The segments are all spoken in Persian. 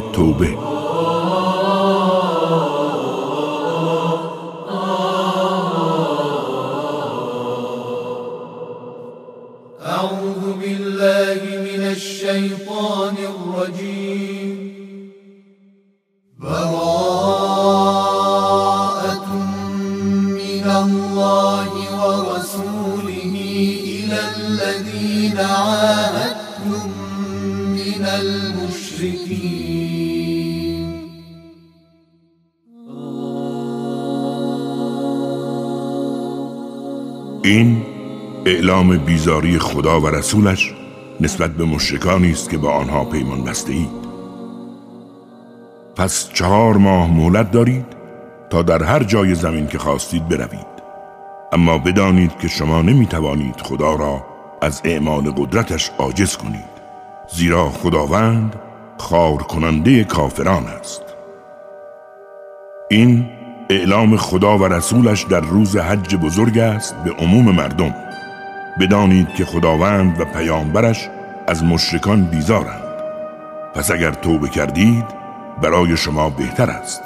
توبه بیزاری خدا و رسولش نسبت به مشرکانی است که با آنها پیمان بسته اید پس چهار ماه مهلت دارید تا در هر جای زمین که خواستید بروید. اما بدانید که شما نمی توانید خدا را از اعمال قدرتش عاجز کنید زیرا خداوند خار کننده کافران است. این اعلام خدا و رسولش در روز حج بزرگ است به عموم مردم. بدانید که خداوند و پیامبرش از مشرکان بیزارند. پس اگر توبه کردید برای شما بهتر است.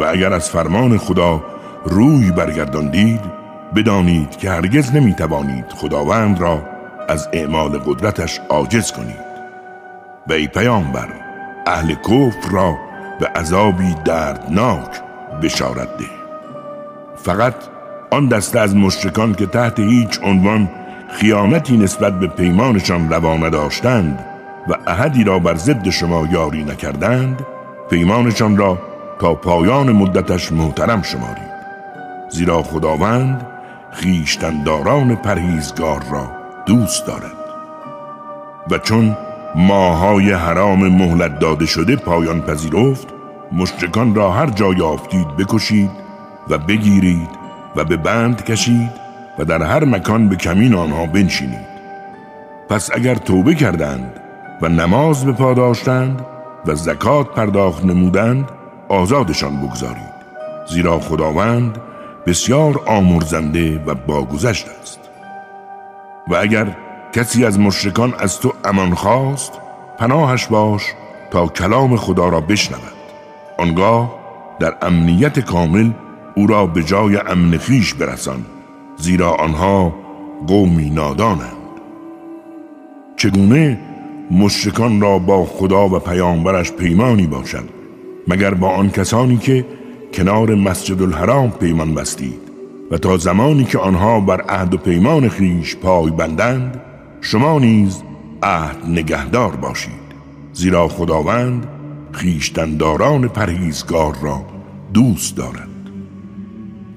و اگر از فرمان خدا روی برگرداندید بدانید که هرگز نمی‌توانید خداوند را از اعمال قدرتش عاجز کنید. و ای پیامبر اهل کفر را به عذابی دردناک بشارت ده. فقط آن دسته از مشرکان که تحت هیچ عنوان خیانتی نسبت به پیمانشان روا نداشتند و احدی را بر ضد شما یاری نکردند پیمانشان را تا پایان مدتش محترم شمارید. زیرا خداوند خیشتنداران پرهیزگار را دوست دارد. و چون ماهای حرام مهلت داده شده پایان پذیرفت مشرکان را هر جا یافتید بکشید و بگیرید و به بند کشید و در هر مکان به کمین آنها بنشینید. پس اگر توبه کردند و نماز به پا داشتند و زکات پرداخت نمودند آزادشان بگذارید. زیرا خداوند بسیار آمرزنده و باگذشت است. و اگر کسی از مشرکان از تو امان خواست پناهش باش تا کلام خدا را بشنود. آنگاه در امنیت کامل او را به جای امن خیش برسان. زیرا آنها قومی نادانند. چگونه مشرکان را با خدا و پیامبرش پیمانی باشد مگر با آن کسانی که کنار مسجد الحرام پیمان بستید و تا زمانی که آنها بر عهد و پیمان خیش پای بندند شما نیز عهد نگهدار باشید. زیرا خداوند خیشتنداران پرهیزگار را دوست دارد.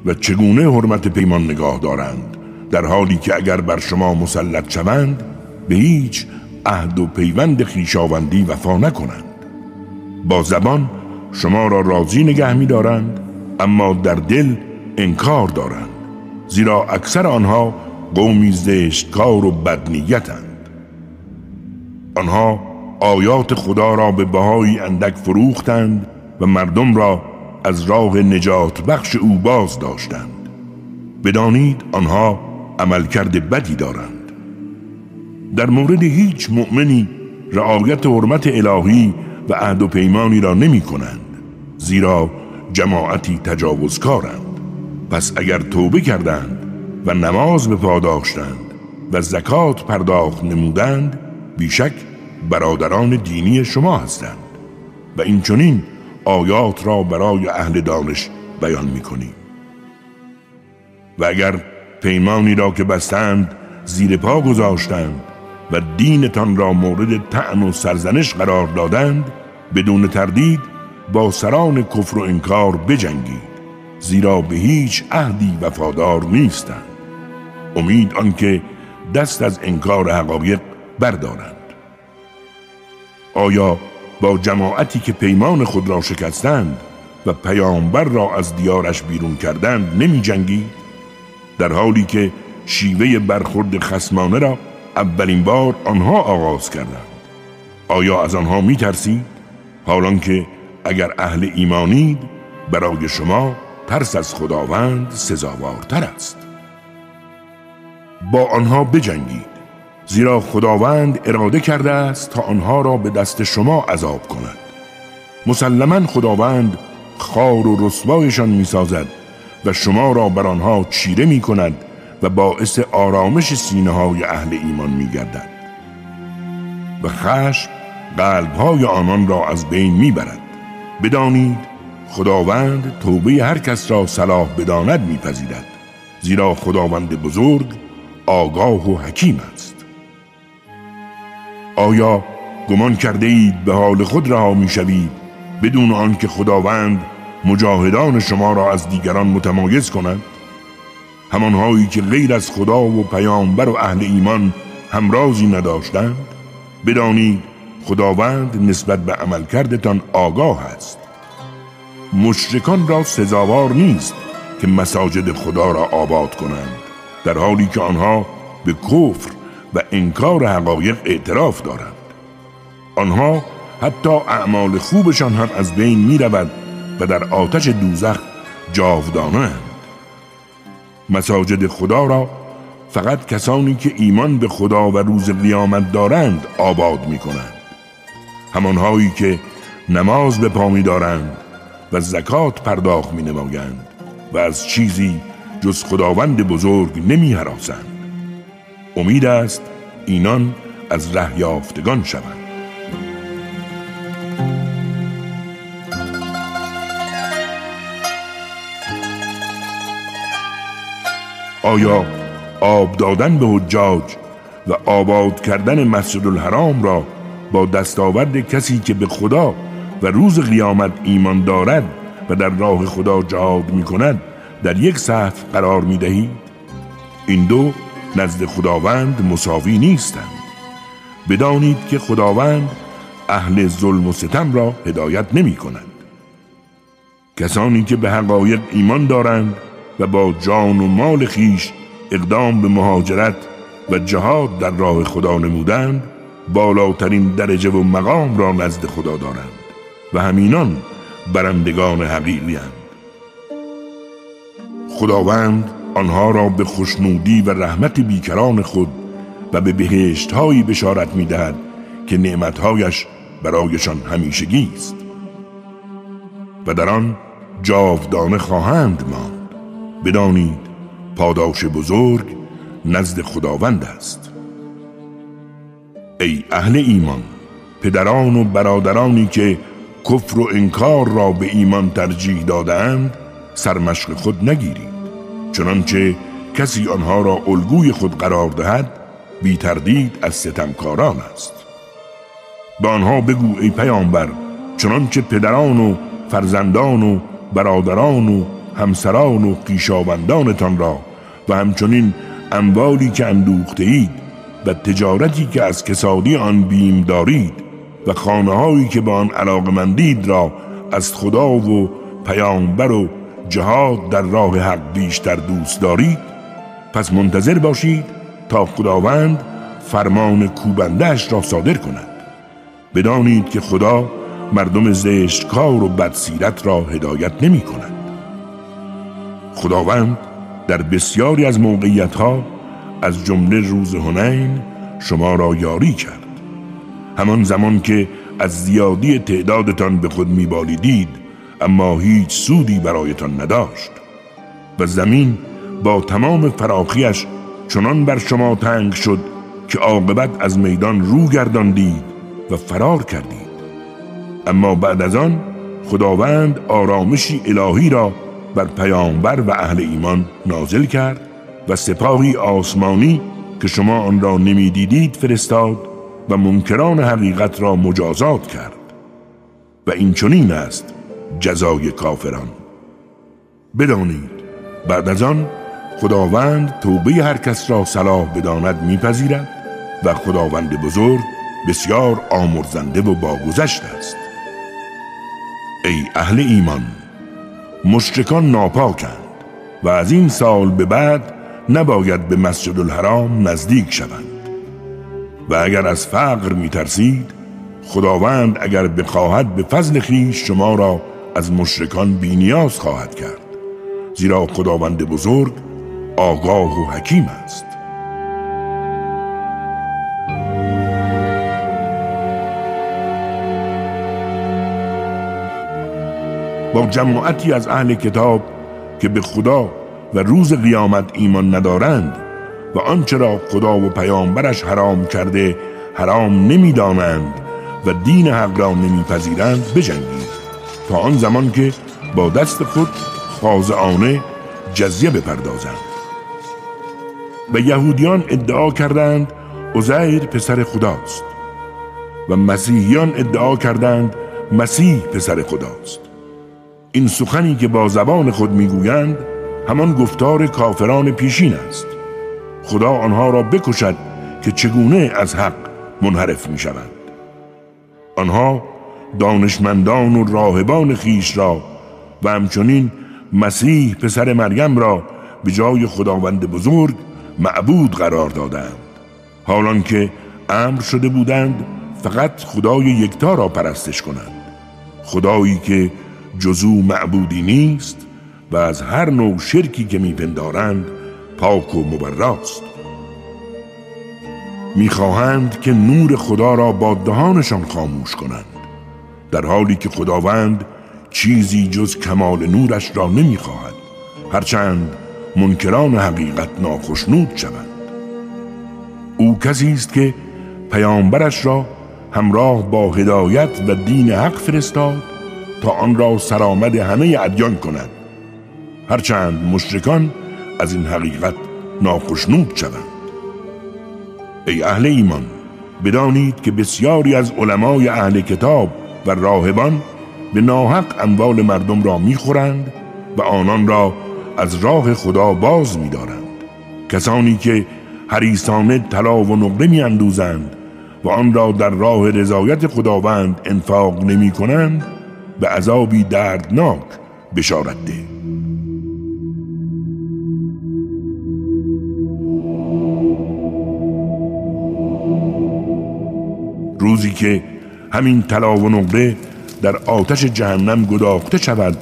و چگونه حرمت پیمان نگاه دارند؟ در حالی که اگر بر شما مسلط شوند به هیچ عهد و پیوند خیشاوندی وفا نکنند. با زبان شما را راضی نگه می دارند اما در دل انکار دارند. زیرا اکثر آنها قومی زشتکار و بدنیتند. آنها آیات خدا را به بهای اندک فروختند و مردم را از راه نجات بخش او باز داشتند. بدانید آنها عملکرد بدی دارند. در مورد هیچ مؤمنی رعایت حرمت الهی و عهد و پیمانی را نمی کنند زیرا جماعتی تجاوزکارند. پس اگر توبه کردند و نماز به پا داشتند و زکات پرداخت نمودند بیشک برادران دینی شما هستند. و این چنین آیات را برای اهل دانش بیان می و اگر پیمانی را که بستند زیر پا گذاشتند و دینتان را مورد تعن و سرزنش قرار دادند بدون تردید با سران کفر و انکار بجنگید زیرا به هیچ عهدی وفادار نیستند. امید آنکه دست از انکار حقایق بردارند. آیا با جماعتی که پیمان خود را شکستند و پیامبر را از دیارش بیرون کردند نمی جنگی؟ در حالی که شیوه برخورد خسمانه را اولین بار آنها آغاز کردند آیا از آنها می ترسید؟ حالان که اگر اهل ایمانید برای شما ترس از خداوند سزاوارتر است با آنها بجنگید زیرا خداوند اراده کرده است تا آنها را به دست شما عذاب کند. مسلما خداوند خار و رسوایشان می‌سازد و شما را بر آنها چیره می کند و باعث آرامش سینه های اهل ایمان می گردد و خشم قلب های آنان را از بین می برد بدانید خداوند توبه هر کس را صلاح بداند میپذیرد. زیرا خداوند بزرگ آگاه و حکیم است. آیا گمان کرده اید به حال خود رها می‌شوید بدون آنکه خداوند مجاهدان شما را از دیگران متمایز کند؟ همانهایی که غیر از خدا و پیامبر و اهل ایمان همرازی نداشتند بدانید خداوند نسبت به عملکردتان آگاه است. مشرکان را سزاوار نیست که مساجد خدا را آباد کنند در حالی که آنها به کفر و انکار حقایق اعتراف دارند. آنها حتی اعمال خوبشان هم از بین می و در آتش دوزخ جاودانند مساجد خدا را فقط کسانی که ایمان به خدا و روز قیامت دارند آباد می کنند همانهایی که نماز به پا می دارند و زکات پرداخت می نمایند و از چیزی جز خداوند بزرگ نمی حراسند. امید است اینان از ره یافتگان شوند. آیا آب دادن به حجاج و آباد کردن مسجد الحرام را با دستاورد کسی که به خدا و روز قیامت ایمان دارد و در راه خدا جهاد می کند در یک صف قرار می دهید این دو نزد خداوند مساوی نیستند بدانید که خداوند اهل ظلم و ستم را هدایت نمی کند کسانی که به حقایق ایمان دارند و با جان و مال خیش اقدام به مهاجرت و جهاد در راه خدا نمودند بالاترین درجه و مقام را نزد خدا دارند و همینان برندگان حقیقی هند. خداوند آنها را به خوشنودی و رحمت بیکران خود و به بهشت هایی بشارت می دهد که نعمتهایش برایشان همیشگی است. و در آن جاودانه خواهند ماند. بدانید پاداش بزرگ نزد خداوند است. ای اهل ایمان پدران و برادرانی که کفر و انکار را به ایمان ترجیح دادند سرمشق خود نگیرید. چنانچه کسی آنها را الگوی خود قرار دهد بی تردید از ستمکاران است. به آنها بگو ای پیامبر چنانچه پدران و فرزندان و برادران و همسران و قیشاوندانتان را و همچنین اموالی که اندوخته اید و تجارتی که از کسادی آن بیم دارید و خانه هایی که به آن علاقمندید را از خدا و پیامبر و جهاد در راه حق بیشتر دوست دارید پس منتظر باشید تا خداوند فرمان کوبندهش را صادر کند. بدانید که خدا مردم زشت کار و بدسیرت را هدایت نمی کند. خداوند در بسیاری از موقعیت ها از جمله روز هنین شما را یاری کرد. همان زمان که از زیادی تعدادتان به خود میبالیدید اما هیچ سودی برایتان نداشت و زمین با تمام فراخیش چنان بر شما تنگ شد که عاقبت از میدان رو گرداندید و فرار کردید. اما بعد از آن خداوند آرامشی الهی را بر پیامبر و اهل ایمان نازل کرد و سپاهی آسمانی که شما آن را نمی‌دیدید فرستاد و منکران حقیقت را مجازات کرد. و این چنین است جزای کافران. بدانید بعد از آن خداوند توبه هر کس را صلاح بداند میپذیرد و خداوند بزرگ بسیار آمرزنده و باگذشت است. ای اهل ایمان مشرکان ناپاکند و از این سال به بعد نباید به مسجد الحرام نزدیک شوند. و اگر از فقر می ترسید خداوند اگر بخواهد به فضل خیش شما را از مشرکان بینیاز خواهد کرد زیرا خداوند بزرگ آگاه و حکیم است. با جماعتی از اهل کتاب که به خدا و روز قیامت ایمان ندارند و آنچه را خدا و پیامبرش حرام کرده حرام نمی‌دانند و دین حق را نمیپذیرند بجنگید. تا آن زمان که با دست خود خاضعانه جزیه بپردازند. و یهودیان ادعا کردند عزیر پسر خداست. و مسیحیان ادعا کردند مسیح پسر خداست. این سخنی که با زبان خود می‌گویند همان گفتار کافران پیشین است. خدا آنها را بکشد که چگونه از حق منحرف می شوند آنها دانشمندان و راهبان خیش را و همچنین مسیح پسر مریم را به جای خداوند بزرگ معبود قرار دادند. حالان که امر شده بودند فقط خدای یکتا را پرستش کنند. خدایی که جزو معبودی نیست و از هر نوع شرکی که میپندارند پاک و مبراست می‌خواهند که نور خدا را با دهانشان خاموش کنند. در حالی که خداوند چیزی جز کمال نورش را نمی‌خواهد. هرچند منکران حقیقت ناخشنود شوند. او کسی است که پیامبرش را همراه با هدایت و دین حق فرستاد تا آن را سرآمد همه ادیان کند. هرچند مشرکان از این حقیقت ناخشنود شوند. ای اهل ایمان بدانید که بسیاری از علمای اهل کتاب و راهبان به ناحق اموال مردم را می‌خورند و آنان را از راه خدا باز میدارند. کسانی که حریسانه طلا و نقره میاندوزند و آن را در راه رضایت خداوند انفاق نمی کنند به عذابی دردناک بشارت ده. روزی که همین طلا و نقره در آتش جهنم گداخته شود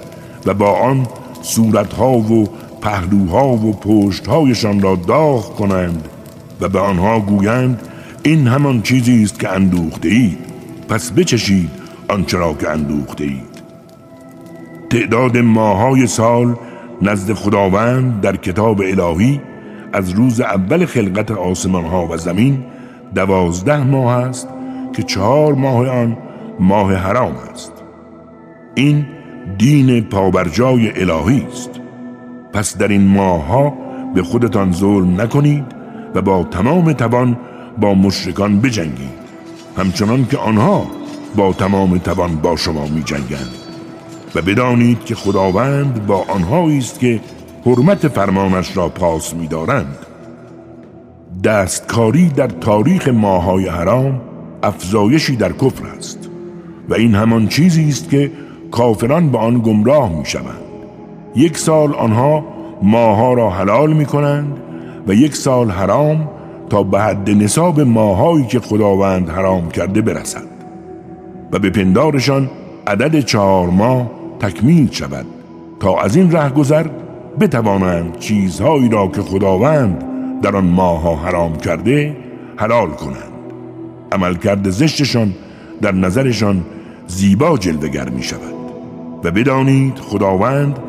و با آن صورتها و پهلوها و پشتهایشان را داغ کنند و به آنها گویند این همان چیزی است که اندوخته اید پس بچشید آنچه را که اندوخته اید تعداد ماهای سال نزد خداوند در کتاب الهی از روز اول خلقت آسمان ها و زمین دوازده ماه است که چهار ماه آن ماه حرام است. این دین پابرجای الهی است. پس در این ماه ها به خودتان ظلم نکنید و با تمام توان با مشرکان بجنگید. همچنان که آنها با تمام توان با شما می جنگند و بدانید که خداوند با آنهایی است که حرمت فرمانش را پاس می دارند. دستکاری در تاریخ ماهای حرام افزایشی در کفر است و این همان چیزی است که کافران به آن گمراه می شوند یک سال آنها ماها را حلال می کنند و یک سال حرام تا به حد نصاب ماهایی که خداوند حرام کرده برسد و به پندارشان عدد چهار ماه تکمیل شود تا از این ره گذر بتوانند چیزهایی را که خداوند در آن ماها حرام کرده حلال کنند. عملکرد زشتشان در نظرشان زیبا جلوگر می شود و بدانید خداوند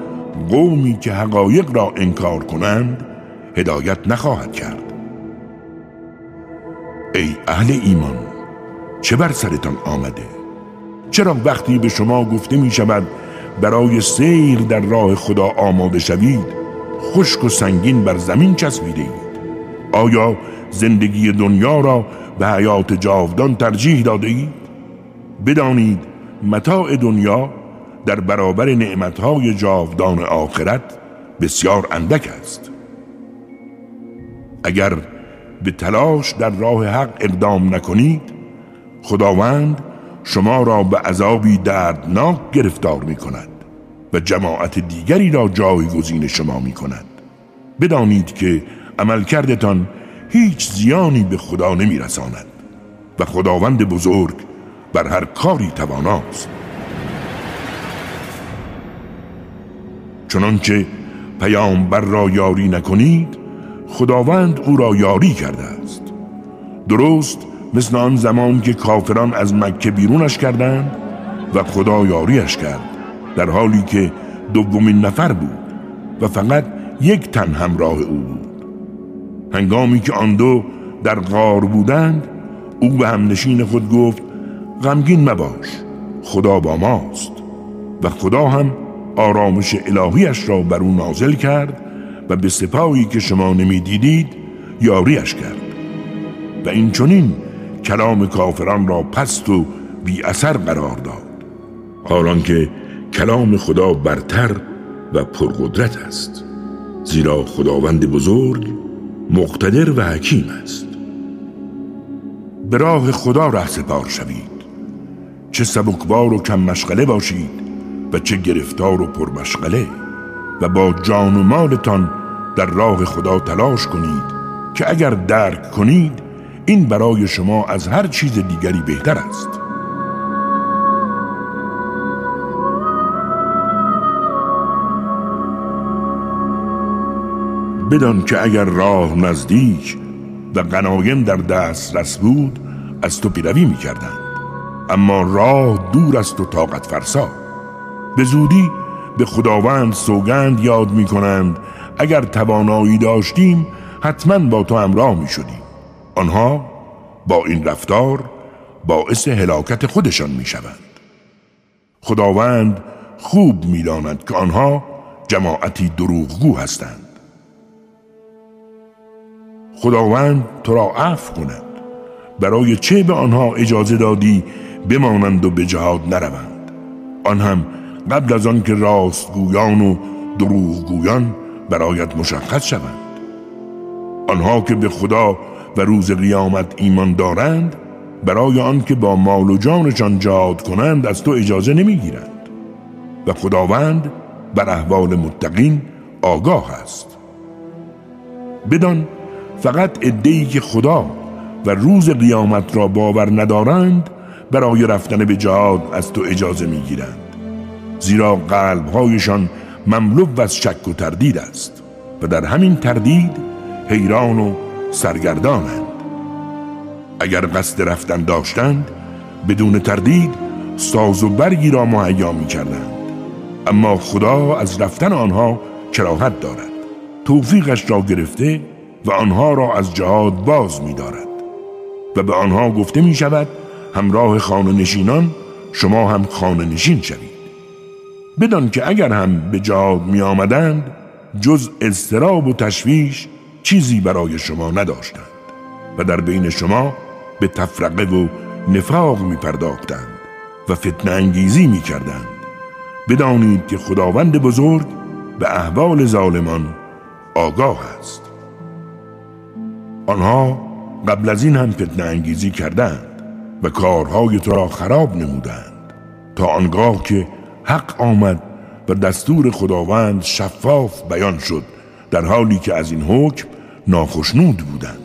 قومی که حقایق را انکار کنند هدایت نخواهد کرد. ای اهل ایمان چه بر سرتان آمده؟ چرا وقتی به شما گفته می شود برای سیر در راه خدا آماده شوید خشک و سنگین بر زمین چسبیده اید آیا زندگی دنیا را به حیات جاودان ترجیح داده اید؟ بدانید متاع دنیا در برابر نعمتهای جاودان آخرت بسیار اندک است اگر به تلاش در راه حق اقدام نکنید خداوند شما را به عذابی دردناک گرفتار می کند و جماعت دیگری را جایگزین شما می کند بدانید که عملکردتان هیچ زیانی به خدا نمی رساند و خداوند بزرگ بر هر کاری تواناست. چنانچه پیامبر را یاری نکنید خداوند او را یاری کرده است. درست مثل آن زمان که کافران از مکه بیرونش کردند و خدا یاریش کرد در حالی که دومین نفر بود و فقط یک تن همراه او بود. هنگامی که آن دو در غار بودند او به همنشین خود گفت غمگین مباش خدا با ماست. و خدا هم آرامش الهیش را بر او نازل کرد و به سپاهی که شما نمی‌دیدید یاریش کرد. و این چنین کلام کافران را پست و بی اثر قرار داد. حالان که کلام خدا برتر و پرقدرت است. زیرا خداوند بزرگ مقتدر و حکیم است. به راه خدا ره سپار شوید. چه سبکبار و کم مشغله باشید و چه گرفتار و پرمشغله و با جان و مالتان در راه خدا تلاش کنید که اگر درک کنید این برای شما از هر چیز دیگری بهتر است. بدان که اگر راه نزدیک و غنایم در دست رس بود از تو پیروی می کردند اما راه دور است و طاقت فرسا. به زودی به خداوند سوگند یاد می کنند اگر توانایی داشتیم حتما با تو همراه می شدیم آنها با این رفتار باعث هلاکت خودشان می شوند خداوند خوب می داند که آنها جماعتی دروغگو هستند. خداوند تو را عفو کند. برای چه به آنها اجازه دادی بمانند و به جهاد نروند؟ آن هم قبل از آن که راستگویان و دروغگویان برایت مشخص شوند. آنها که به خدا و روز قیامت ایمان دارند برای آن که با مال و جانشان جهاد کنند از تو اجازه نمی‌گیرند. و خداوند بر احوال متقین آگاه است. بدان فقط ادهی که خدا و روز قیامت را باور ندارند برای رفتن به جهاد از تو اجازه می‌گیرند. زیرا قلبهایشان مملو از شک و تردید است و در همین تردید حیران و سرگردانند. اگر قصد رفتن داشتند بدون تردید ساز و برگی را مهیا می کردند اما خدا از رفتن آنها کراهت دارد. توفیقش را گرفته و آنها را از جهاد باز می دارد و به آنها گفته می شود همراه خانه نشینان شما هم خانه نشین شوید. بدان که اگر هم به جهاد می آمدند جز اضطراب و تشویش چیزی برای شما نداشتند. و در بین شما به تفرقه و نفاق می پرداختند و فتنه انگیزی می کردند بدانید که خداوند بزرگ به احوال ظالمان آگاه است. آنها قبل از این هم فتنه انگیزی کردند و کارهای تو را خراب نمودند. تا آنگاه که حق آمد و دستور خداوند شفاف بیان شد در حالی که از این حکم ناخشنود بودند.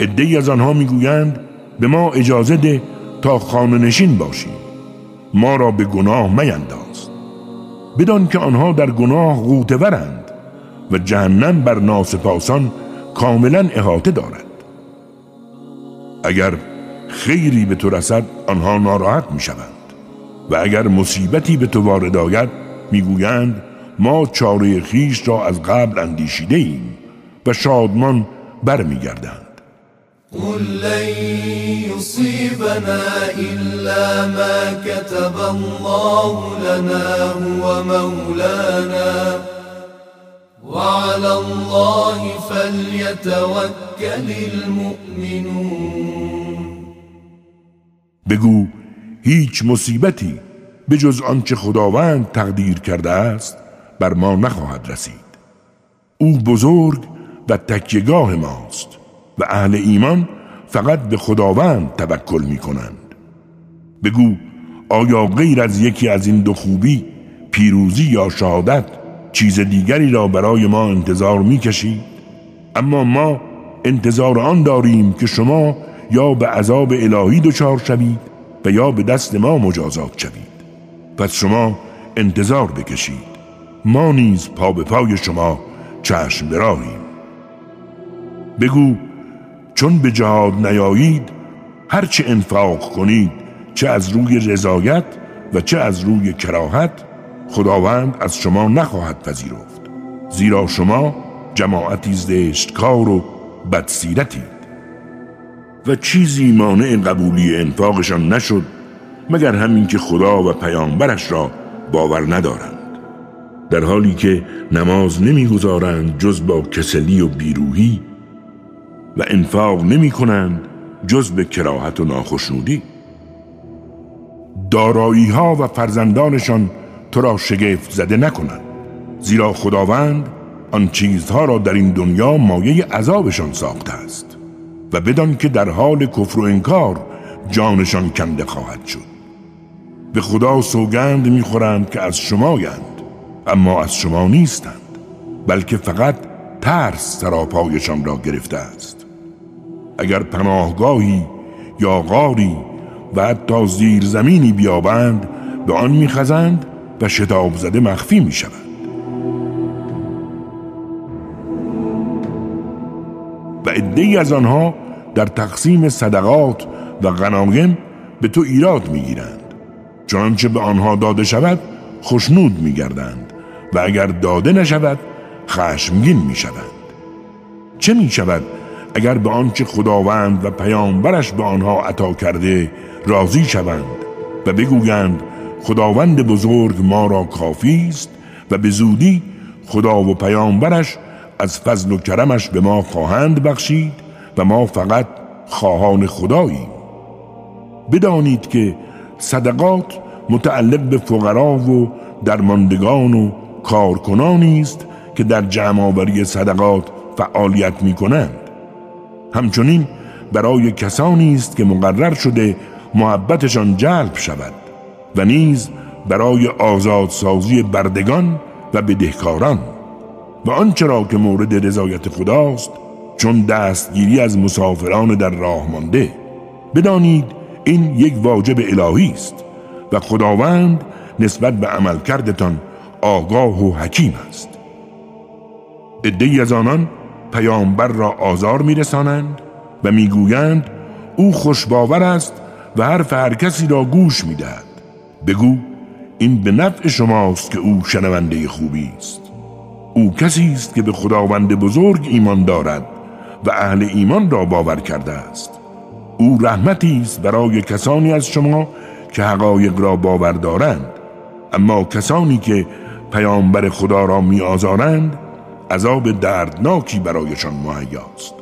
ادهی از آنها می‌گویند به ما اجازه ده تا خانه نشین باشیم. ما را به گناه مینداز بدان که آنها در گناه غوتورند و جهنم بر ناسپاسان کاملا احاطه دارد. اگر خیری به تو رسد آنها ناراحت می شوند و اگر مصیبتی به تو وارد آید می‌گویند ما چاره خیش را از قبل اندیشیده ایم و شادمان برمیگردند. قل لن يصيبنا إلا ما كتب الله لنا هو مولانا. وعلى الله فليتوكل المؤمنون. بگو هیچ مصیبتی به جز آنچه خداوند تقدیر کرده است بر ما نخواهد رسید. او بزرگ و تکیگاه ماست و اهل ایمان فقط به خداوند توکل می کنند بگو آیا غیر از یکی از این دو خوبی پیروزی یا شهادت چیز دیگری را برای ما انتظار می کشید؟ اما ما انتظار آن داریم که شما یا به عذاب الهی دچار شوید و یا به دست ما مجازات شوید. پس شما انتظار بکشید. ما نیز پا به پای شما چشم براهیم بگو چون به جهاد نیایید هرچه انفاق کنید چه از روی رضایت و چه از روی کراهت خداوند از شما نخواهد پذیرفت. زیرا شما جماعتی زشتکار و بدسیرتید. و چیزی مانع قبولی انفاقشان نشد مگر همین که خدا و پیامبرش را باور ندارند. در حالی که نماز نمی‌گذارند جز با کسلی و بیروهی و انفاق نمی کنند جز به کراهت و ناخشنودی. دارایی ها و فرزندانشان تو را شگفت زده نکنند. زیرا خداوند آن چیزها را در این دنیا مایه عذابشان ساخته است و بدان که در حال کفر و انکار جانشان کنده خواهد شد. به خدا سوگند می‌خورند که از شمایند اما از شما نیستند بلکه فقط ترس سراپایشان را گرفته است. اگر پناهگاهی یا غاری و حتی زیر زمینی بیابند به آن میخزند و شتاب زده مخفی می‌شوند و عدهای از آنها در تقسیم صدقات و غنایم به تو ایراد می‌گیرند چنانچه به آنها داده شود خوشنود میگردند و اگر داده نشود خشمگین می‌شوند چه می‌شود اگر به آنچه خداوند و پیامبرش به آنها عطا کرده راضی شوند و بگویند خداوند بزرگ ما را کافی است و به زودی خدا و پیامبرش از فضل و کرمش به ما خواهند بخشید و ما فقط خواهان خداییم. بدانید که صدقات متعلق به فقرا و درماندگان و کارکنانی است که در جمعآوری صدقات فعالیت می کنند همچنین برای کسانی است که مقرر شده محبتشان جلب شود. و نیز برای آزادسازی بردگان و بدهکاران. و آنچه را که مورد رضایت خداست چون دستگیری از مسافران در راه مانده. بدانید این یک واجب الهی است و خداوند نسبت به عمل کردتان آگاه و حکیم است. ادهی از آنان پیامبر را آزار میرسانند و می‌گویند او خوشباور است و حرف هر کسی را گوش می‌دهد. بگو این به نفع شماست که او شنونده خوبی است. او کسی است که به خداوند بزرگ ایمان دارد و اهل ایمان را باور کرده است. او رحمتی است برای کسانی از شما که حقایق را باور دارند. اما کسانی که پیامبر خدا را می آزارند عذاب دردناکی برایشان مهیاست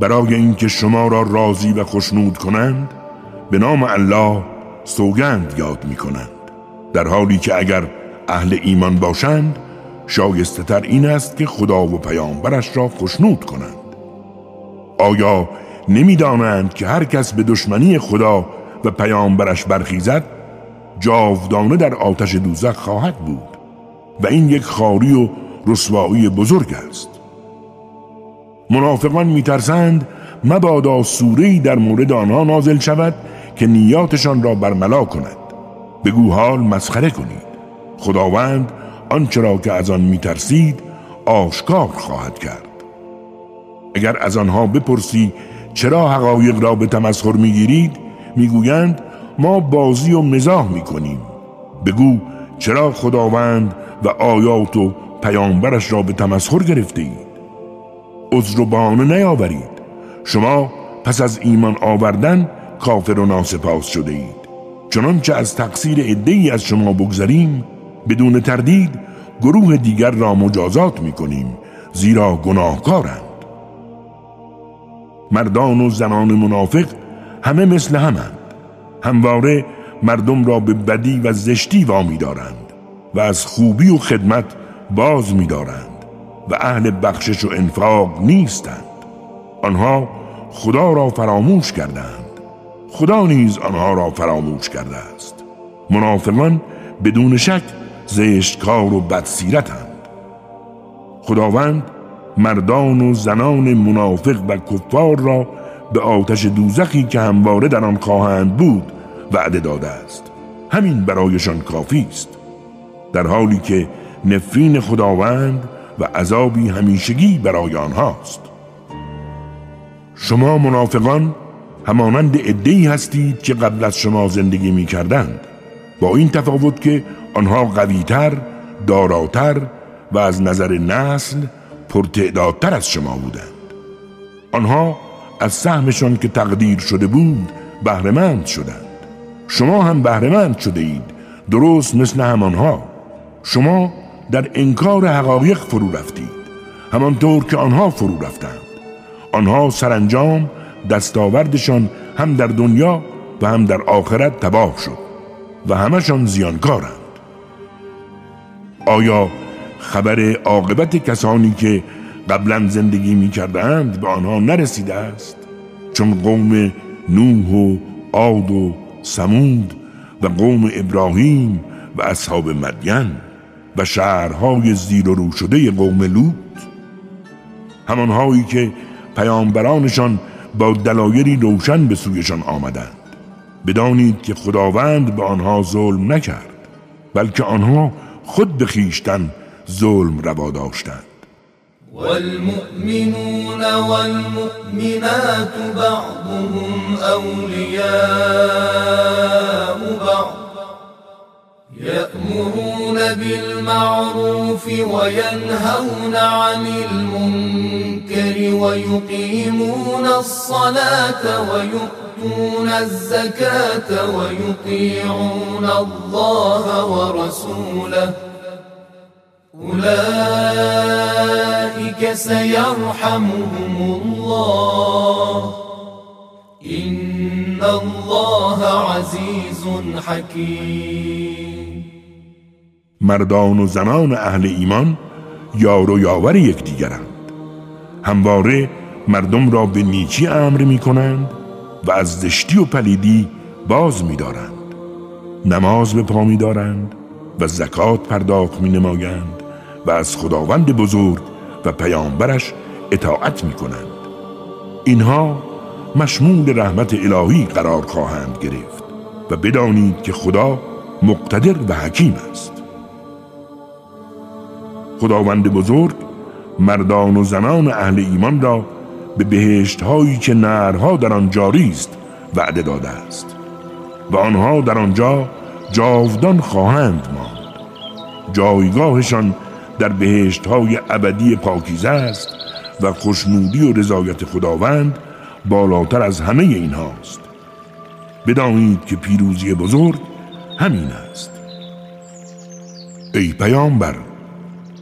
برای اینکه شما را راضی و خشنود کنند به نام الله سوگند یاد می کنند در حالی که اگر اهل ایمان باشند شایسته تر این است که خدا و پیامبرش را خشنود کنند. آیا نمی‌دانند که هر کس به دشمنی خدا و پیامبرش برخیزد جاودانه در آتش دوزخ خواهد بود و این یک خاری و رسوایی بزرگ است؟ منافقان میترسند مبادا سوره‌ای در مورد آنها نازل شود که نیاتشان را برملا کند. بگو حال مسخره کنید. خداوند آنچه را که از آن میترسید آشکار خواهد کرد. اگر از آنها بپرسی چرا حقایق را به تمسخر می‌گیرید می‌گویند ما بازی و مزاح می‌کنیم. بگو چرا خداوند و آیات و پیامبرش را به تمسخر گرفته اید عذر و بهانه نیاورید. شما پس از ایمان آوردن کافر و ناسپاس شده اید چنانچه از تقصیر ای از شما بگذریم بدون تردید گروه دیگر را مجازات می‌کنیم زیرا گناهکارند. مردان و زنان منافق همه مثل همند. همواره مردم را به بدی و زشتی وامی دارند و از خوبی و خدمت باز می دارند و اهل بخشش و انفاق نیستند. آنها خدا را فراموش کردند خدا نیز آنها را فراموش کرده است. منافقان بدون شک زشتکار و بدسیرتند. خداوند مردان و زنان منافق و کفار را به آتش دوزخی که همواره در آن خواهند بود وعده داده است. همین برایشان کافی است. در حالی که نفرین خداوند و عذابی همیشگی برای آنهاست. شما منافقان همانند ادهی هستید که قبل از شما زندگی می کردند با این تفاوت که آنها قویتر، داراتر و از نظر نسل پرتعدادتر از شما بودند. آنها از سهمشان که تقدیر شده بود بهرهمند شدند. شما هم بهرهمند شده اید درست مثل همانها شما در انکار حقایق فرو رفتید همانطور که آنها فرو رفتند. آنها سرانجام دستاوردشان هم در دنیا و هم در آخرت تباه شد و همشان زیانکارند. آیا خبر عاقبت کسانی که قبلا زندگی می کردند به آنها نرسیده است؟ چون قوم نوح و عاد و سمود و قوم ابراهیم و اصحاب مدین و شهرهای زیر و رو شده قوم لوط همانهایی که پیامبرانشان با دلایلی روشن به سویشان آمدند. بدانید که خداوند به آنها ظلم نکرد بلکه آنها خود به خیشتن ظلم روا داشتند. والمؤمنون والمؤمنات بعضهم أولياء بعض. يأمرون بالمعروف وينهون عن المنكر. ويقيمون الصلاة ويؤتون الزكاة ويطيعون الله ورسوله. أولئك سيرحمهم الله. إن الله عزيز حكيم. مردان و زنان أهل ایمان یار و یاور یکدیگرند. همواره مردم را به نیکی امر می کنند و از زشتی و پلیدی باز می دارند. نماز به پا می دارند و زکات پرداخت می نمایند و از خداوند بزرگ و پیامبرش اطاعت می کنند اینها مشمول رحمت الهی قرار خواهند گرفت و بدانید که خدا مقتدر و حکیم است خداوند بزرگ مردان و زنان اهل ایمان را به بهشت هایی که نرها در آن جاری است وعده داده است و آنها در آنجا جاودان خواهند ماند. جایگاهشان در بهشت های ابدی پاکیزه است و خوشنودی و رضایت خداوند بالاتر از همه این هاست بدانید که پیروزی بزرگ همین است. ای پیامبر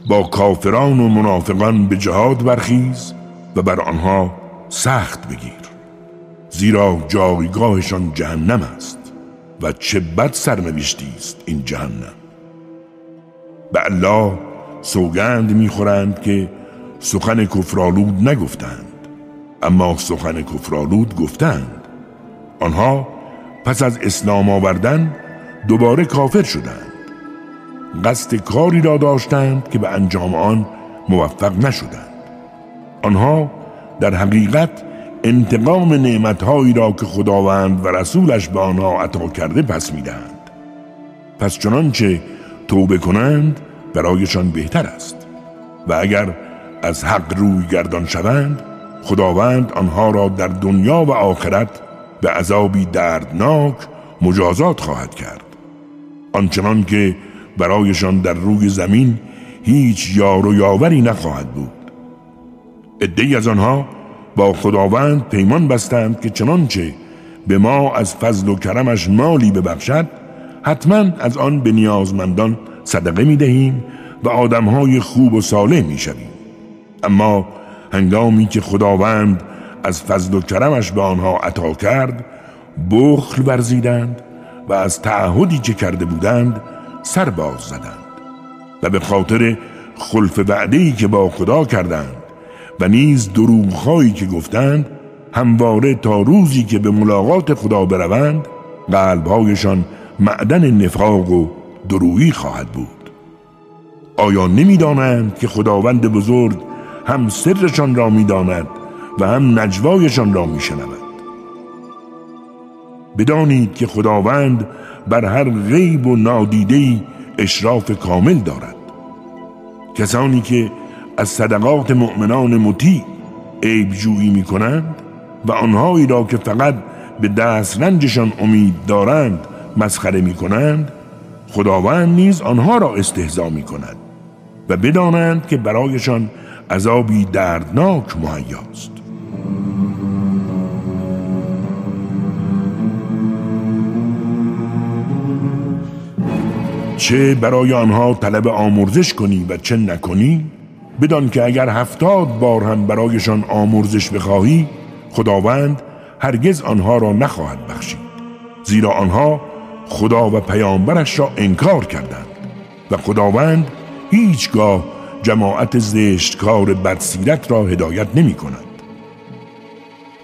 با کافران و منافقان به جهاد برخیز و بر آنها سخت بگیر زیرا جایگاهشان جهنم است و چه بد سرنوشتی است این جهنم. به الله سوگند می‌خورند که سخن کفرالود نگفتند اما سخن کفرالود گفتند. آنها پس از اسلام آوردن دوباره کافر شدند. قصد کاری را داشتند که به انجام آن موفق نشدند. آنها در حقیقت انتقام نعمتهایی را که خداوند و رسولش به آنها عطا کرده پس می‌دهند. پس چنانچه توبه کنند برایشان بهتر است. و اگر از حق روی گردان شوند خداوند آنها را در دنیا و آخرت به عذابی دردناک مجازات خواهد کرد. آنچنان که برایشان در روی زمین هیچ یار و یاوری نخواهد بود ادهی از آنها با خداوند پیمان بستند که چنانچه به ما از فضل و کرمش مالی ببخشد حتما از آن به نیازمندان صدقه می دهیم و آدمهای خوب و صالح می شویم. اما هنگامی که خداوند از فضل و کرمش به آنها عطا کرد بخل ورزیدند و از تعهدی که کرده بودند سر باز زدند و به خاطر خلف وعده‌ای که با خدا کردند و نیز دروغهایی که گفتند همواره تا روزی که به ملاقات خدا بروند قلبهایشان معدن نفاق و درویی خواهد بود. آیا نمی‌دانند که خداوند بزرگ هم سرشان را می‌داند و هم نجوایشان را میشنود؟ بدانید که خداوند بر هر غیب و نادیدهی اشراف کامل دارد. کسانی که از صدقات مؤمنان مطیع عیب جویی می کنند و آنهایی را که فقط به دست رنجشان امید دارند مسخره می کنند خداوند نیز آنها را استهزا می کند و بدانند که برایشان عذابی دردناک مهیاست. چه برای آنها طلب آمرزش کنی و چه نکنی بدان که اگر هفتاد بار هم برایشان آمرزش بخواهی خداوند هرگز آنها را نخواهد بخشید. زیرا آنها خدا و پیامبرش را انکار کردند و خداوند هیچگاه جماعت زشتکار بدسیرت را هدایت نمی کند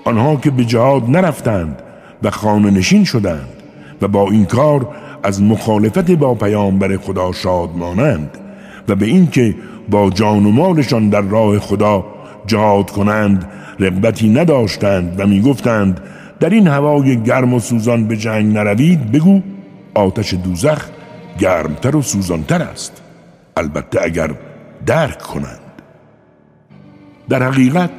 آنها که به جهاد نرفتند و خانه نشین شدند و با این کار از مخالفت با پیامبر خدا شادمانند و به اینکه با جان و مالشان در راه خدا جهاد کنند رغبتی نداشتند و می‌گفتند در این هوای گرم و سوزان به جنگ نروید بگو آتش دوزخ گرمتر و سوزانتر است. البته اگر درک کنند. در حقیقت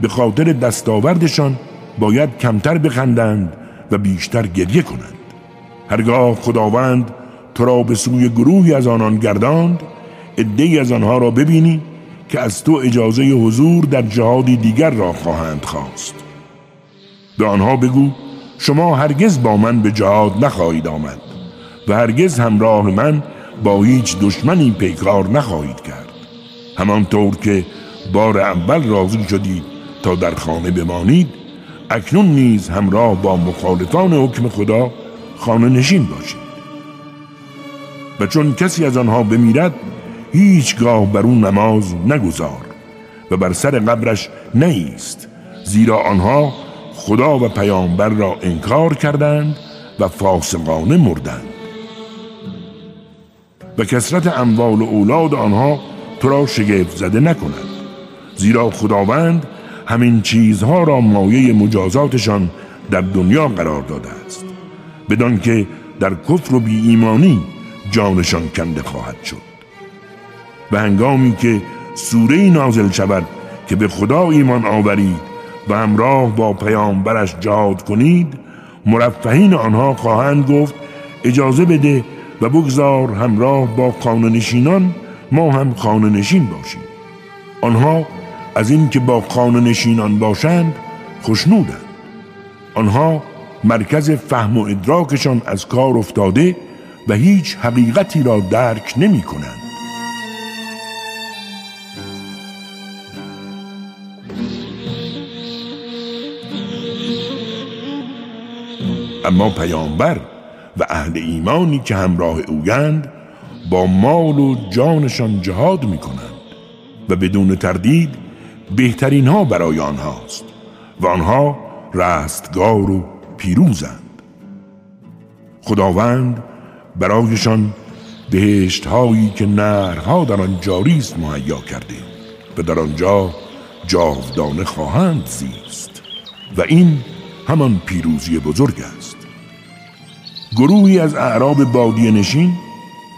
به خاطر دستاوردشان باید کمتر بخندند و بیشتر گریه کنند. هرگاه خداوند تو را به سوی گروهی از آنان گرداند عدهای از آنها را ببینی که از تو اجازه حضور در جهادی دیگر را خواهند خواست. به آنها بگو شما هرگز با من به جهاد نخواهید آمد و هرگز همراه من با هیچ دشمنی پیکار نخواهید کرد. همانطور که بار اول راضی شدید تا در خانه بمانید اکنون نیز همراه با مخالفان حکم خدا خانه نشین باشید و چون کسی از آنها بمیرد هیچگاه بر اون نماز نگذار و بر سر قبرش نیست زیرا آنها خدا و پیامبر را انکار کردند و فاسقانه مردند. و کسرت اموال اولاد آنها تو را شگفت زده نکند زیرا خداوند همین چیزها را مایه مجازاتشان در دنیا قرار داده است. بدان که در کفر و بی ایمانی جانشان کنده خواهد شد. به هنگامی که سوره نازل شود که به خدا ایمان آورید و همراه با پیامبرش جهاد کنید مرفهین آنها خواهند گفت اجازه بده و بگذار همراه با قانونشینان ما هم نشین باشیم. آنها از اینکه با نشینان باشند خوشنودند آنها مرکز فهم و ادراکشان از کار افتاده و هیچ حقیقتی را درک نمی کنند. اما پیامبر و اهل ایمانی که همراه اویند با مال و جانشان جهاد می کنند و بدون تردید بهترین ها برای آنهاست و آنها رستگار و پیروزند. خداوند برایشان بهشت هایی که نرها در آن جاری است مهیا کرده و در آنجا جاودانه خواهند زیست و این همان پیروزی بزرگ است. گروهی از اعراب بادی نشین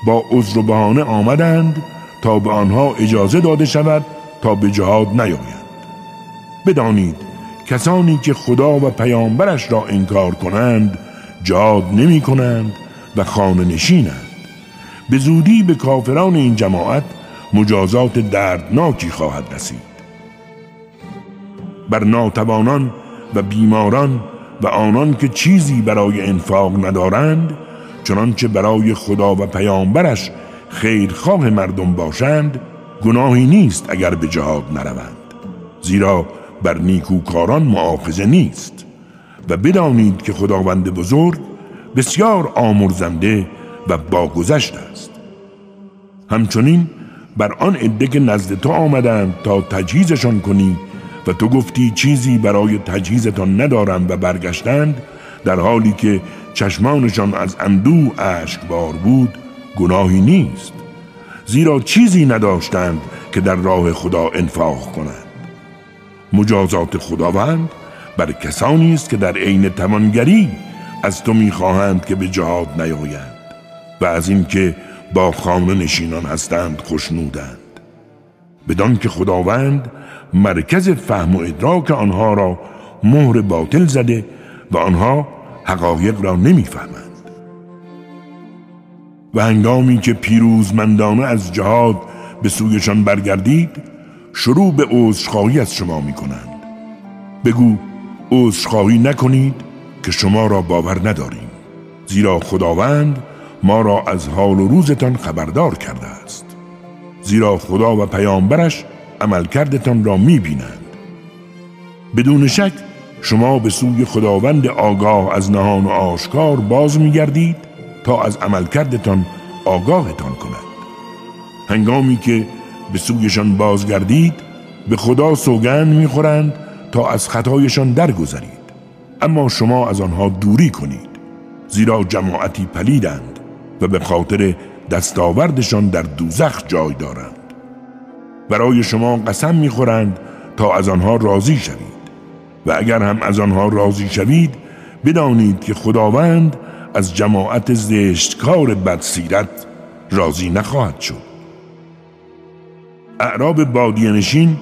با عذر و بهانه آمدند تا به آنها اجازه داده شود تا به جهاد نیایند. بدانید کسانی که خدا و پیامبرش را انکار کنند جهاد نمی کنند و خانه نشینند. به زودی به کافران این جماعت مجازات دردناکی خواهد رسید. بر ناتوانان و بیماران و آنان که چیزی برای انفاق ندارند چنانچه برای خدا و پیامبرش خیرخواه مردم باشند گناهی نیست اگر به جهاد نروند. زیرا بر نیکوکاران معافظه نیست و بدانید که خداوند بزرگ بسیار آمرزنده و باگذشت است. همچنین بر آن عده که نزد تو آمدند تا تجهیزشان کنی و تو گفتی چیزی برای تجهیزتان ندارم و برگشتند در حالی که چشمانشان از اندو بار بود گناهی نیست. زیرا چیزی نداشتند که در راه خدا انفاق کنند. مجازات خداوند بر کسانی است که در عین توانگری از تو می‌خواهند که به جهاد نیایند و از اینکه با خانه نشینان هستند خوشنودند بدان که خداوند مرکز فهم و ادراک آنها را مهر باطل زده و آنها حقایق را نمی‌فهمند. و هنگامی که پیروزمندانه از جهاد به سویشان برگردید شروع به عذرخواهی از شما می کنند بگو عذرخواهی نکنید که شما را باور نداریم. زیرا خداوند ما را از حال و روزتان خبردار کرده است. زیرا خدا و پیامبرش عملکردتان را می بینند بدون شک شما به سوی خداوند آگاه از نهان و آشکار باز می گردید تا از عملکردتان آگاهتان کند. هنگامی که به سویشان بازگردید به خدا سوگند می‌خورند تا از خطایشان درگذرید. اما شما از آنها دوری کنید زیرا جماعتی پلیدند و به خاطر دستاوردشان در دوزخ جای دارند. برای شما قسم می‌خورند تا از آنها راضی شوید و اگر هم از آنها راضی شوید بدانید که خداوند از جماعت زشتکار بدسیرت راضی نخواهد شد. اعراب بادیانشین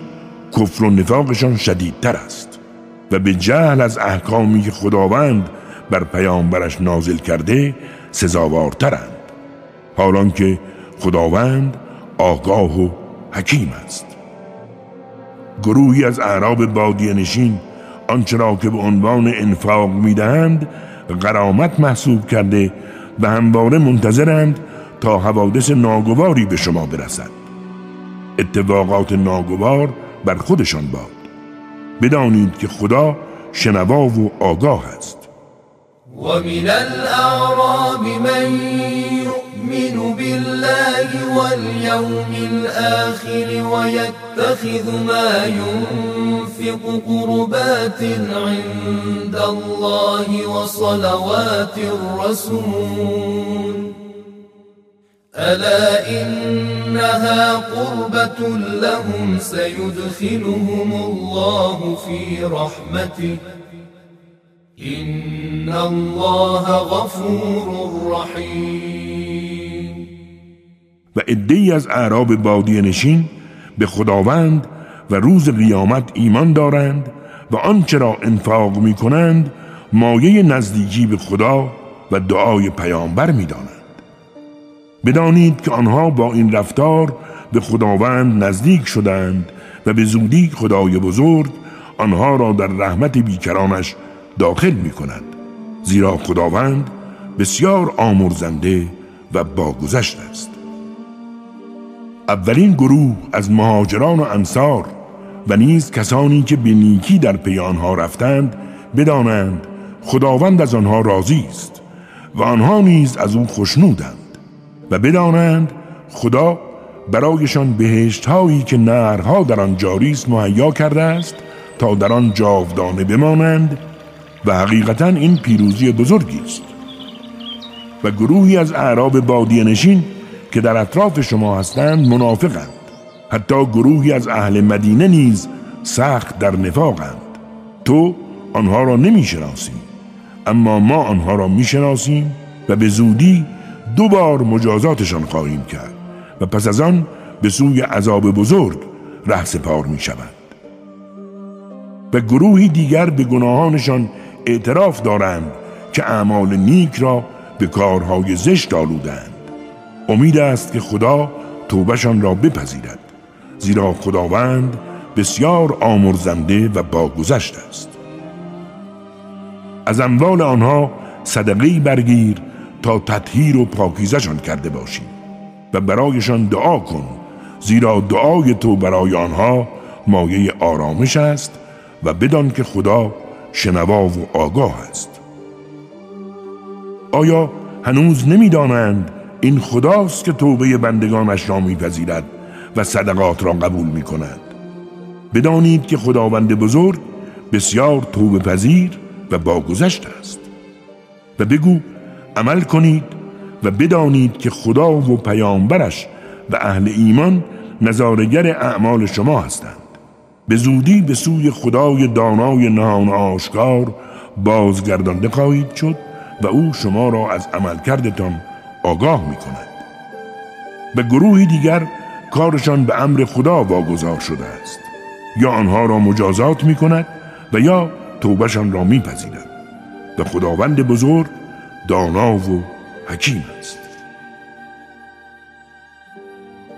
کفر و نفاقشان شدیدتر است. و به جهل از احکامی که خداوند بر پیامبرش نازل کرده سزاوارترند. حالان که خداوند آگاه و حکیم است. گروهی از اعراب بادیه نشین آنچه را که به عنوان انفاق می‌دهند قرامت محسوب کرده و همواره منتظرند تا حوادث ناگواری به شما برسد. اتفاقات ناگوار بر خودشان باد. بدانید که خدا شنوا و آگاه است. و من الاعراب من يؤمن بالله واليوم الآخر ويتخذ ما ينفق قربات عند الله وصلوات الرسول. ألا إنها قربة لهم سيدخلهم الله في رحمته إن الله غفور رحیم و ادهی از اعراب بادی نشین به خداوند و روز قیامت ایمان دارند و آنچه را انفاق می کنند مایه نزدیکی به خدا و دعای پیامبر می دانند. بدانید که آنها با این رفتار به خداوند نزدیک شدند و به زودی خدای بزرگ آنها را در رحمت بیکرانش داخل می کند زیرا خداوند بسیار آمرزنده و باگذشت است. اولین گروه از مهاجران و انصار و نیز کسانی که به نیکی در پی آنها رفتند بدانند خداوند از آنها راضی است و آنها نیز از او خوشنودند و بدانند خدا برایشان بهشت هایی که نهرها در آن جاری است مهیا کرده است تا در آن جاودانه بمانند و حقیقتا این پیروزی بزرگی است. و گروهی از اعراب بادی نشین که در اطراف شما هستند منافقند. حتی گروهی از اهل مدینه نیز سخت در نفاقند. تو آنها را نمی شناسی اما ما آنها را می شناسیم و به زودی دو بار مجازاتشان خواهیم کرد و پس از آن به سوی عذاب بزرگ ره سپار می شوند و گروهی دیگر به گناهانشان اعتراف دارند که اعمال نیک را به کارهای زشت آلودند. امید است که خدا توبشان را بپذیرد زیرا خداوند بسیار آمرزنده و باگذشت است. از اموال آنها صدقی برگیر تا تطهیر و پاکیزشان کرده باشی و برایشان دعا کن زیرا دعای تو برای آنها مایه آرامش است و بدان که خدا شنوا و آگاه است. آیا هنوز نمی‌دانند این خداست که توبه بندگانش را میپذیرد و صدقات را قبول می کند بدانید که خداوند بزرگ بسیار توبه پذیر و باگذشت است. و بگو عمل کنید و بدانید که خدا و پیامبرش و اهل ایمان نظارگر اعمال شما هستند. به زودی به سوی خدای دانای نهان آشکار بازگردانده خواهید شد و او شما را از عملکردتان آگاه می کند به گروهی دیگر کارشان به امر خدا واگذار شده است. یا آنها را مجازات می کند و یا توبشان را می و خداوند بزرگ دانا و حکیم است.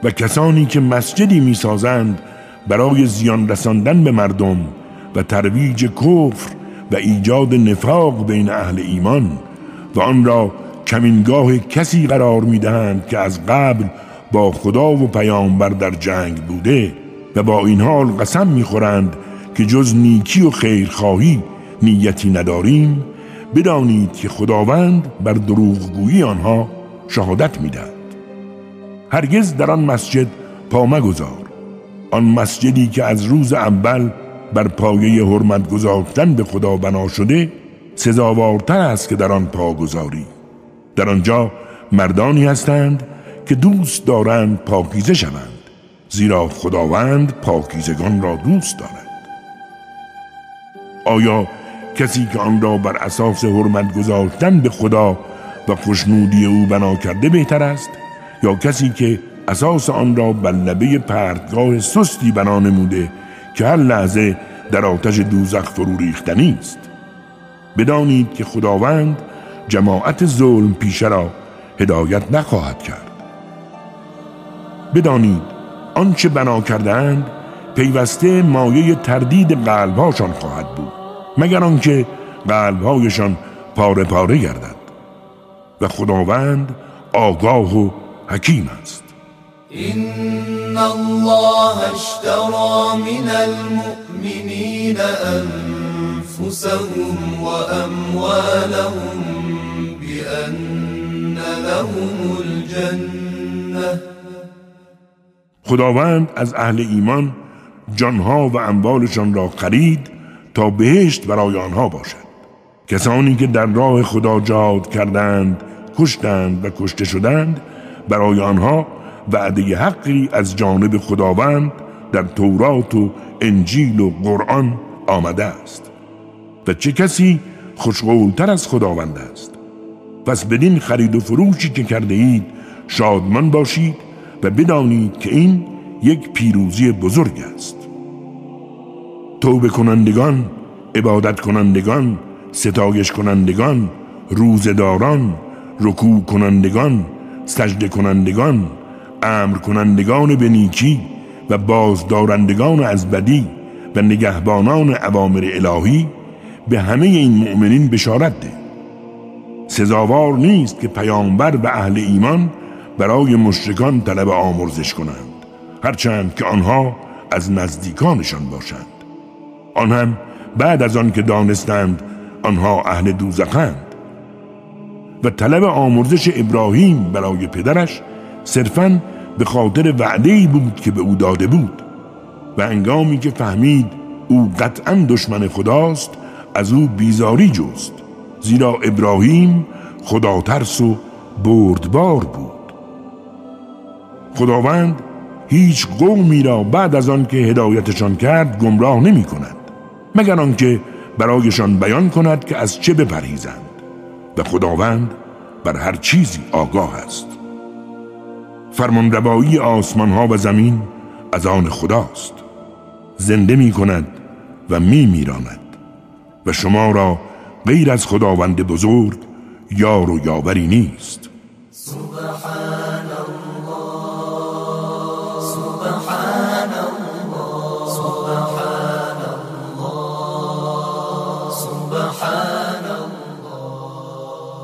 و کسانی که مسجدی می‌سازند برای زیان رساندن به مردم و ترویج کفر و ایجاد نفاق بین اهل ایمان و آن را کمینگاه کسی قرار می‌دهند که از قبل با خدا و پیامبر در جنگ بوده و با این حال قسم می‌خورند که جز نیکی و خیرخواهی نیتی نداریم بدانید که خداوند بر دروغگویی آنها شهادت می‌دهد. هرگز در آن مسجد پا مگذار. آن مسجدی که از روز اول بر پایه حرمت گذاشتن به خدا بنا شده سزاوارتر است که در آن پا گذاری. در آنجا مردانی هستند که دوست دارند پاکیزه شوند زیرا خداوند پاکیزگان را دوست دارد. آیا کسی که آن را بر اساس حرمت گذاشتن به خدا و خوشنودی او بنا کرده بهتر است یا کسی که اساس آن را بر لبه پرتگاه سستی بنا نموده که هر لحظه در آتش دوزخ فرو ریختنی است. بدانید که خداوند جماعت ظلم پیشه را هدایت نخواهد کرد. بدانید آنچه بنا کردند پیوسته مایه تردید قلبهاشان خواهد بود. مگر آنکه قلبهایشان پاره پاره گردد. و خداوند آگاه و حکیم است. إن الله اشترى من المؤمنين أنفسهم وأموالهم بأن لهم الجنة. خداوند از اهل ایمان جانها و اموالشان را خرید تا بهشت برای آنها باشد. کسانی که در راه خدا جهاد کردند کشتند و کشته شدند برای آنها وعده حقی از جانب خداوند در تورات و انجیل و قرآن آمده است. و چه کسی خوشقولتر از خداوند است؟ پس بدین خرید و فروشی که کرده اید شادمان باشید و بدانید که این یک پیروزی بزرگ است. توبه کنندگان عبادت کنندگان ستایش کنندگان روزداران رکوع کنندگان سجده کنندگان امر کنندگان به نیکی و بازدارندگان از بدی و نگهبانان عوامر الهی به همه این مؤمنین بشارت ده. سزاوار نیست که پیامبر و اهل ایمان برای مشرکان طلب آمرزش کنند هرچند که آنها از نزدیکانشان باشند. آن هم بعد از آن که دانستند آنها اهل دوزخند. و طلب آمرزش ابراهیم برای پدرش صرفاً به خاطر وعده بود که به او داده بود. و انگامی که فهمید او قطعا دشمن خداست از او بیزاری جست. زیرا ابراهیم خدا ترس و بردبار بود. خداوند هیچ قومی را بعد از آن که هدایتشان کرد گمراه نمی کند مگر آنکه برایشان بیان کند که از چه بپرهیزند. و خداوند بر هر چیزی آگاه است. فرمانروایی آسمان ها و زمین از آن خداست. زنده می کند و می میراند و شما را غیر از خداوند بزرگ یار و یاوری نیست.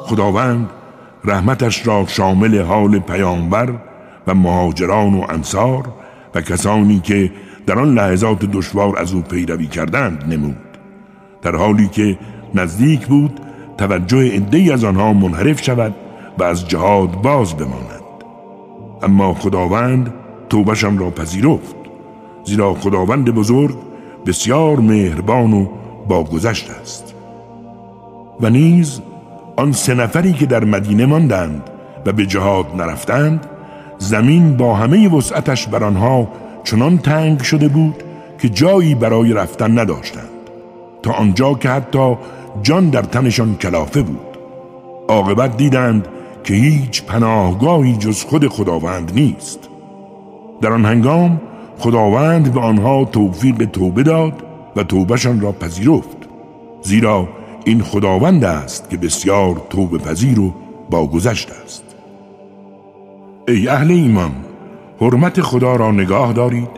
خداوند رحمتش را شامل حال پیامبر و مهاجران و انصار و کسانی که در آن لحظات دشوار از او پیروی کردند نمود. در حالی که نزدیک بود توجه عدهای از آنها منحرف شود و از جهاد باز بماند. اما خداوند توبشم را پذیرفت زیرا خداوند بزرگ بسیار مهربان و باگذشت است. و نیز آن سه نفری که در مدینه ماندند و به جهاد نرفتند زمین با همه وسعتش بر آنها چنان تنگ شده بود که جایی برای رفتن نداشتند. تا آنجا که حتی جان در تنشان کلافه بود. عاقبت دیدند که هیچ پناهگاهی جز خود خداوند نیست. در آن هنگام خداوند به آنها توفیق توبه داد و توبهشان را پذیرفت. زیرا این خداوند است که بسیار توبه پذیر و باگذشت است. ای اهل ایمان حرمت خدا را نگاه دارید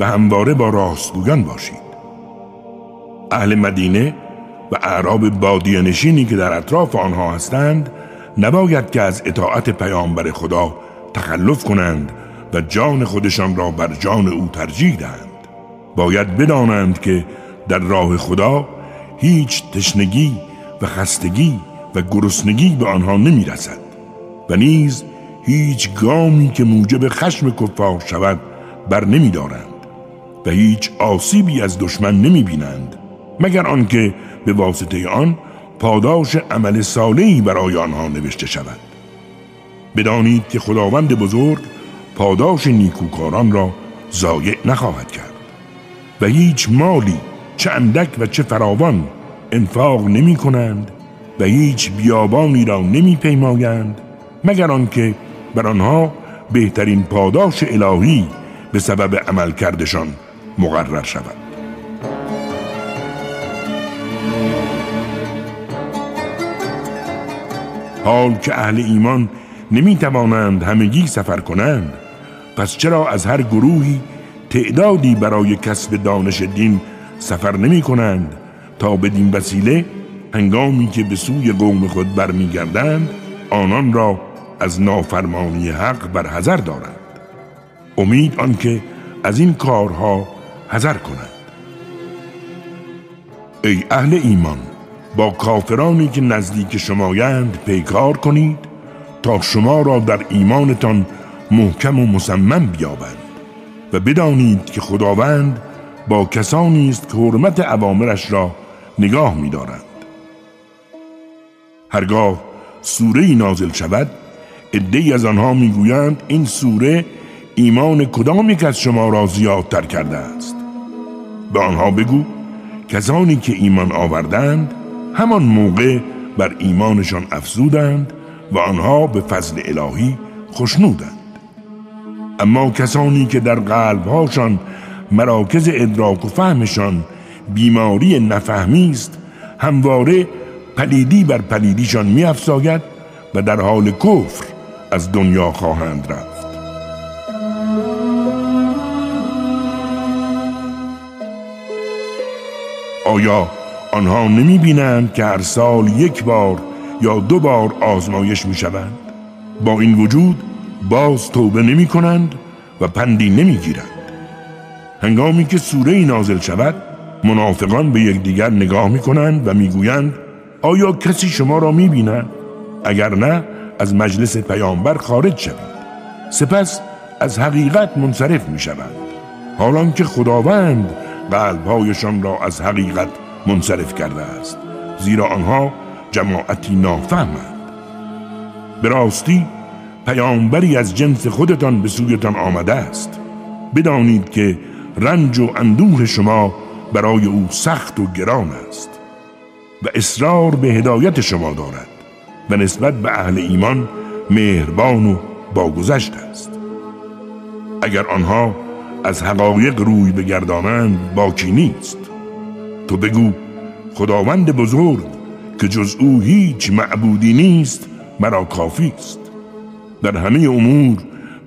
و همواره با راستگویان باشید. اهل مدینه و اعراب بادیه نشینی که در اطراف آنها هستند نباید که از اطاعت پیامبر خدا تخلف کنند و جان خودشان را بر جان او ترجیح دهند. باید بدانند که در راه خدا هیچ تشنگی و خستگی و گرسنگی به آنها نمی رسد و نیز هیچ گامی که موجب خشم کفار شود بر نمی دارند و هیچ آسیبی از دشمن نمی بینند مگر آنکه به واسطه آن پاداش عمل صالحی برای آنها نوشته شود. بدانید که خداوند بزرگ پاداش نیکوکاران را ضایع نخواهد کرد و هیچ مالی چه اندک و چه فراوان انفاق نمی کنند و هیچ بیابانی را نمی پیمایند مگر آنکه بر آنها بهترین پاداش الهی به سبب عمل کردشان مقرر شود. حال که اهل ایمان نمی توانند همگی سفر کنند پس چرا از هر گروهی تعدادی برای کسب دانش دین سفر نمی کنند تا بدین وسیله هنگامی که به سوی قوم خود برمیگردند آنان را از نافرمانی حق بر حذر دارند. امید آنکه از این کارها حذر کنند. ای اهل ایمان با کافرانی که نزدیک شمایند پیکار کنید تا شما را در ایمانتان محکم و مسمم بیابند و بدانید که خداوند با کسانی است که حرمت عوامرش را نگاه می‌دارند. هرگاه سوره نازل شود عدهای از آنها می‌گویند این سوره ایمان کدام یک از شما را زیادتر کرده است؟ به آنها بگو کسانی که ایمان آوردند همان موقع بر ایمانشان افزودند و آنها به فضل الهی خشنودند. اما کسانی که در قلبهاشان مراکز ادراک و فهمشان بیماری نفهمی است. همواره پلیدی بر پلیدیشان میافزاید و در حال کفر از دنیا خواهند رفت. آیا آنها نمی بینند که هر سال یک بار یا دو بار آزمایش می شوند؟ با این وجود باز توبه نمی کنند و پندی نمی گیرند هنگامی که سوره نازل شود منافقان به یکدیگر نگاه می کنند و می گویند آیا کسی شما را می بیند؟ اگر نه از مجلس پیامبر خارج شوید. سپس از حقیقت منصرف می شوند حالان که خداوند قلبهایشان را از حقیقت منصرف کرده است زیرا آنها جماعتی نافهمند. به راستی پیامبری از جنس خودتان به سویتان آمده است. بدانید که رنج و اندوه شما برای او سخت و گران است و اصرار به هدایت شما دارد و نسبت به اهل ایمان مهربان و باگذشت است. اگر آنها از حقایق روی بگردانند باکی نیست. تو بگو خداوند بزرگ که جز او هیچ معبودی نیست مرا کافی است. در همه امور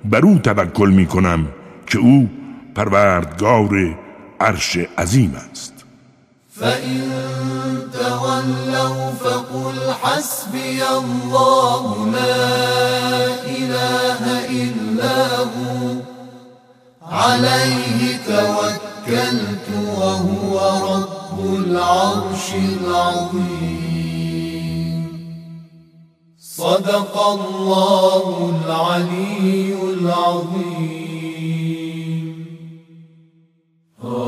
بر او توکل می کنم که او پروردگار عرش عظیم است. فإن تولوا فقل حسبي الله لا إله إلا هو عليه توكلت وهو رب العرش العظيم. صدق الله العلي العظيم.